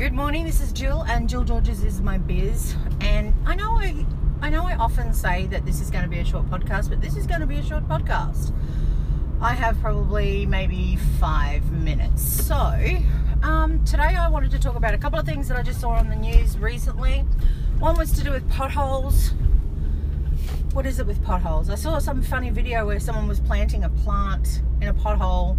Good morning. This is Jill, and Jill Georges is my biz. And I know I, I know I often say that this is going to be a short podcast, but this is going to be a short podcast. I have probably maybe five minutes. So um, today I wanted to talk about a couple of things that I just saw on the news recently. One was to do with potholes. What is it with potholes? I saw some funny video where someone was planting a plant in a pothole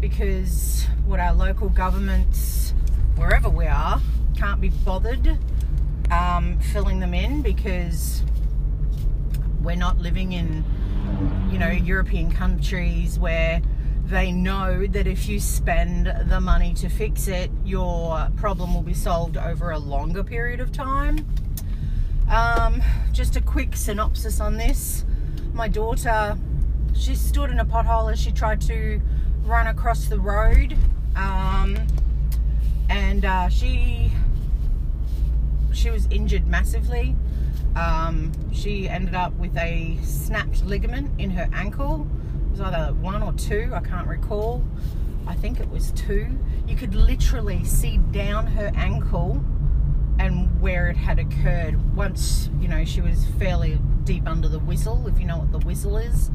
because what our local governments wherever we are, can't be bothered um, filling them in because we're not living in, you know, European countries where they know that if you spend the money to fix it, your problem will be solved over a longer period of time. Um, just a quick synopsis on this. My daughter, she stood in a pothole as she tried to run across the road. Um, and uh, she she was injured massively. Um, she ended up with a snapped ligament in her ankle. It was either one or two, I can't recall. I think it was two. You could literally see down her ankle and where it had occurred once, you know, she was fairly deep under the whistle, if you know what the whistle is.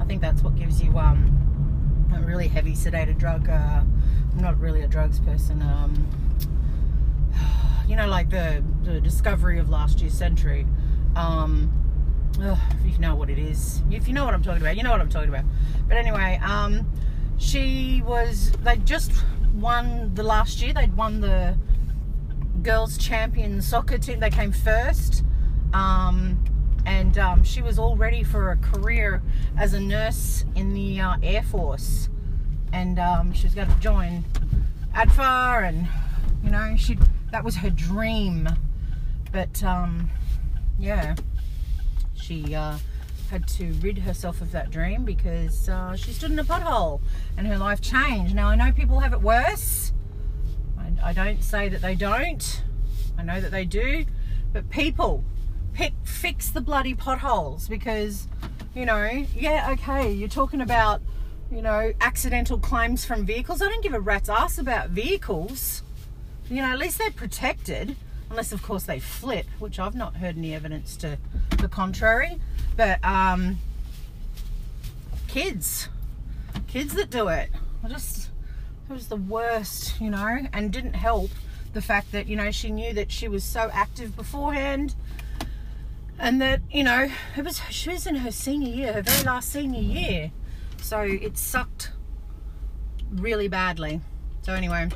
I think that's what gives you um, a really heavy sedated drug. Uh, Not really a drugs person. Um, you know, like the, the discovery of last year's century. Um, ugh, if you know what it is, if you know what I'm talking about, you know what I'm talking about. But anyway, um, she was. They just won the last year. They'd won the girls' champion soccer team. They came first. Um, and um, she was all ready for a career as a nurse in the uh, Air Force and um, she going to join ADFA, and you know, she that was her dream. But um, yeah, she uh, had to rid herself of that dream because uh, she stood in a pothole and her life changed. Now I know people have it worse. I, I don't say that they don't. I know that they do, but people pick, fix the bloody potholes because you know, yeah, okay, you're talking about you know, accidental claims from vehicles. I don't give a rat's ass about vehicles. You know, at least they're protected, unless of course they flip, which I've not heard any evidence to the contrary. But um, kids, kids that do it, I just it was the worst, you know, and didn't help the fact that you know she knew that she was so active beforehand and that you know it was she was in her senior year her very last senior year so it sucked really badly. So anyway,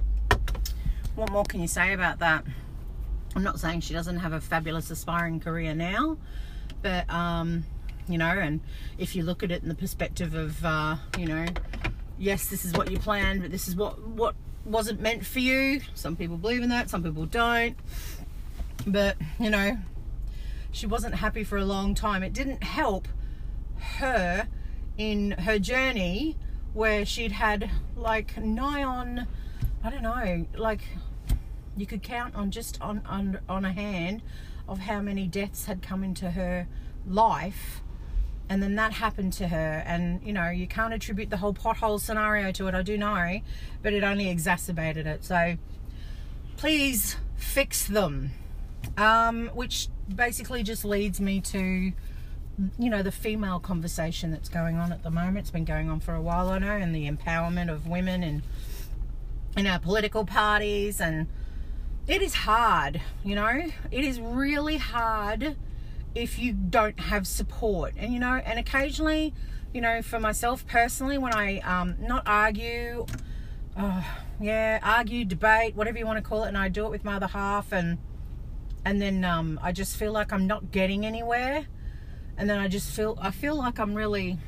what more can you say about that? I'm not saying she doesn't have a fabulous aspiring career now, but um, you know, and if you look at it in the perspective of uh, you know, yes, this is what you planned, but this is what what wasn't meant for you. Some people believe in that, some people don't. But you know, she wasn't happy for a long time. It didn't help her in her journey where she'd had like nigh on, I don't know, like you could count on just on, on, on a hand of how many deaths had come into her life and then that happened to her. And you know you can't attribute the whole pothole scenario to it i do know but it only exacerbated it. So please fix them. Um, which basically just leads me to you know the female conversation that's going on at the moment. It's been going on for a while i know and the empowerment of women and in our political parties and it is hard you know? It is really hard if you don't have support. And you know and occasionally you know for myself personally when i um not argue uh, yeah argue debate whatever you want to call it and i do it with my other half and and then um i just feel like i'm not getting anywhere and then I just feel I feel like I'm really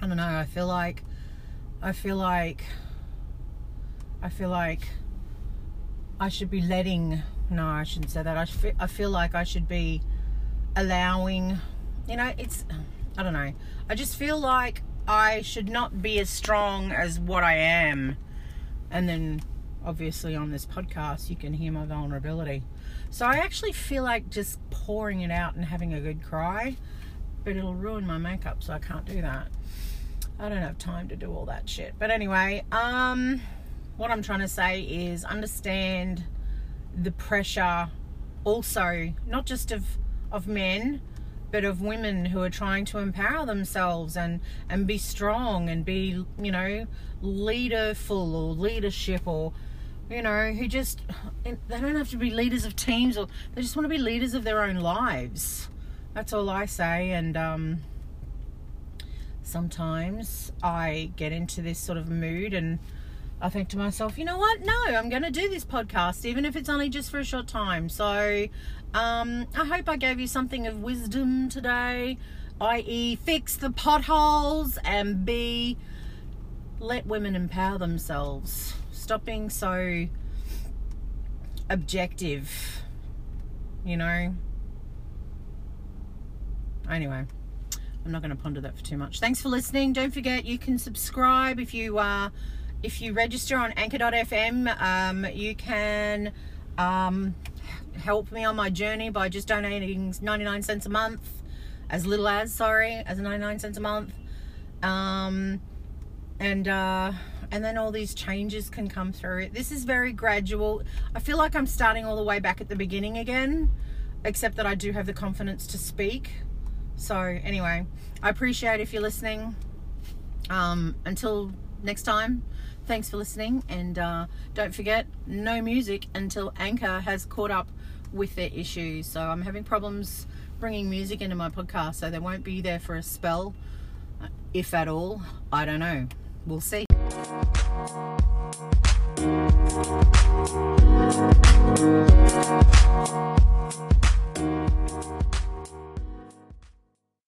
I don't know I feel like I feel like I feel like I should be letting no I shouldn't say that. I feel, I feel like I should be allowing you know it's I don't know. I just feel like I should not be as strong as what I am. And then obviously on this podcast you can hear my vulnerability so I actually feel like just pouring it out and having a good cry, but it'll ruin my makeup, so I can't do that. I don't have time to do all that shit. But anyway, um, what I'm trying to say is understand the pressure also, not just of of men, but of women who are trying to empower themselves and and be strong and be you know leaderful or leadership or you know who just they don't have to be leaders of teams or they just want to be leaders of their own lives that's all i say and um sometimes i get into this sort of mood and I think to myself, you know what? No, I'm going to do this podcast, even if it's only just for a short time. So um, I hope I gave you something of wisdom today, i.e., fix the potholes, and B, let women empower themselves. Stop being so objective, you know? Anyway. I'm not going to ponder that for too much. Thanks for listening. Don't forget you can subscribe if you are uh, if you register on anchor.fm, um, you can um, help me on my journey by just donating 99 cents a month, as little as, sorry, as 99 cents a month. Um, and, uh, and then all these changes can come through. This is very gradual. I feel like I'm starting all the way back at the beginning again, except that I do have the confidence to speak. So, anyway, I appreciate if you're listening. Um, until next time, Thanks for listening, and uh, don't forget no music until Anchor has caught up with their issues. So I'm having problems bringing music into my podcast, so they won't be there for a spell, if at all. I don't know. We'll see.